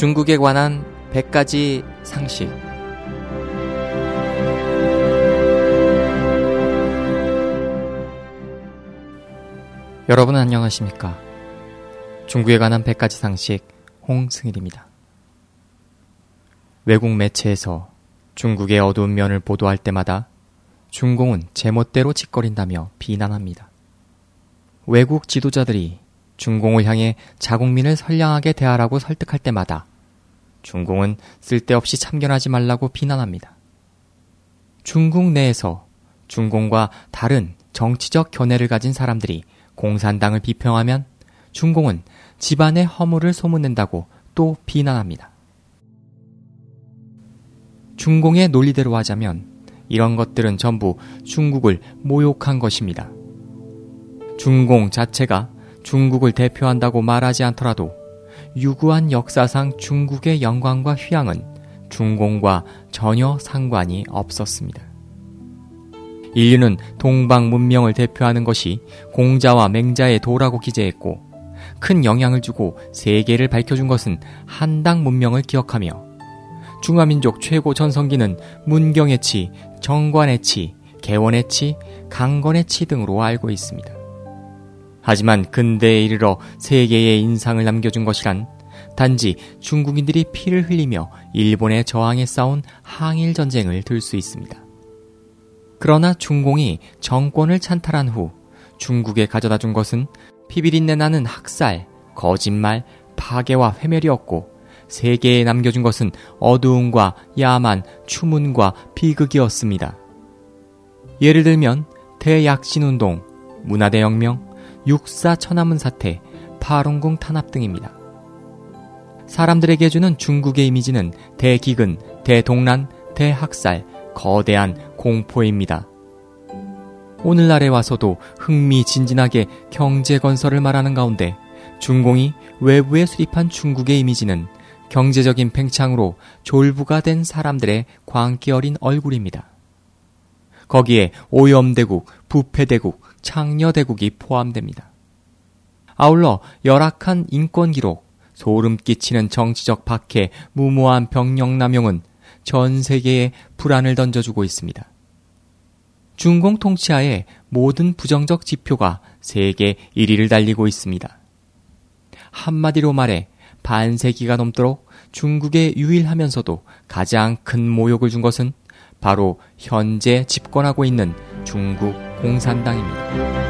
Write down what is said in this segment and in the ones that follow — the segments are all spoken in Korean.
중국에 관한 100가지 상식. 여러분 안녕하십니까? 중국에 관한 100가지 상식 홍승일입니다. 외국 매체에서 중국의 어두운 면을 보도할 때마다 중공은 제멋대로 짓거린다며 비난합니다. 외국 지도자들이 중공을 향해 자국민을 선량하게 대하라고 설득할 때마다 중공은 쓸데없이 참견하지 말라고 비난합니다. 중국 내에서 중공과 다른 정치적 견해를 가진 사람들이 공산당을 비평하면 중공은 집안의 허물을 소문낸다고 또 비난합니다. 중공의 논리대로 하자면 이런 것들은 전부 중국을 모욕한 것입니다. 중공 자체가 중국을 대표한다고 말하지 않더라도 유구한 역사상 중국의 영광과 휘황은 중공과 전혀 상관이 없었습니다. 인류는 동방 문명을 대표하는 것이 공자와 맹자의 도라고 기재했고 큰 영향을 주고 세계를 밝혀준 것은 한당 문명을 기억하며 중화민족 최고 전성기는 문경의 치, 정관의 치, 개원의 치, 강건의 치 등으로 알고 있습니다. 하지만 근대에 이르러 세계의 인상을 남겨준 것이란 단지 중국인들이 피를 흘리며 일본에 저항해 싸운 항일 전쟁을 들 수 있습니다. 그러나 중공이 정권을 찬탈한 후 중국에 가져다 준 것은 피비린내 나는 학살, 거짓말, 파괴와 회멸이었고 세계에 남겨준 것은 어두움과 야만, 추문과 비극이었습니다. 예를 들면 대약신운동, 문화대혁명, 육사 천하문 사태, 파룬궁 탄압 등입니다. 사람들에게 주는 중국의 이미지는 대기근, 대동란, 대학살, 거대한 공포입니다. 오늘날에 와서도 흥미진진하게 경제 건설을 말하는 가운데 중공이 외부에 수립한 중국의 이미지는 경제적인 팽창으로 졸부가 된 사람들의 광기 어린 얼굴입니다. 거기에 오염대국, 부패대국, 창녀대국이 포함됩니다. 아울러 열악한 인권 기록, 소름 끼치는 정치적 박해, 무모한 병력 남용은 전 세계에 불안을 던져주고 있습니다. 중공 통치하에 모든 부정적 지표가 세계 1위를 달리고 있습니다. 한마디로 말해 반세기가 넘도록 중국에 유일하면서도 가장 큰 모욕을 준 것은 바로 현재 집권하고 있는 중국 공산당입니다.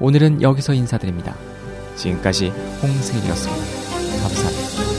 오늘은 여기서 인사드립니다. 지금까지 홍승일이었습니다. 감사합니다.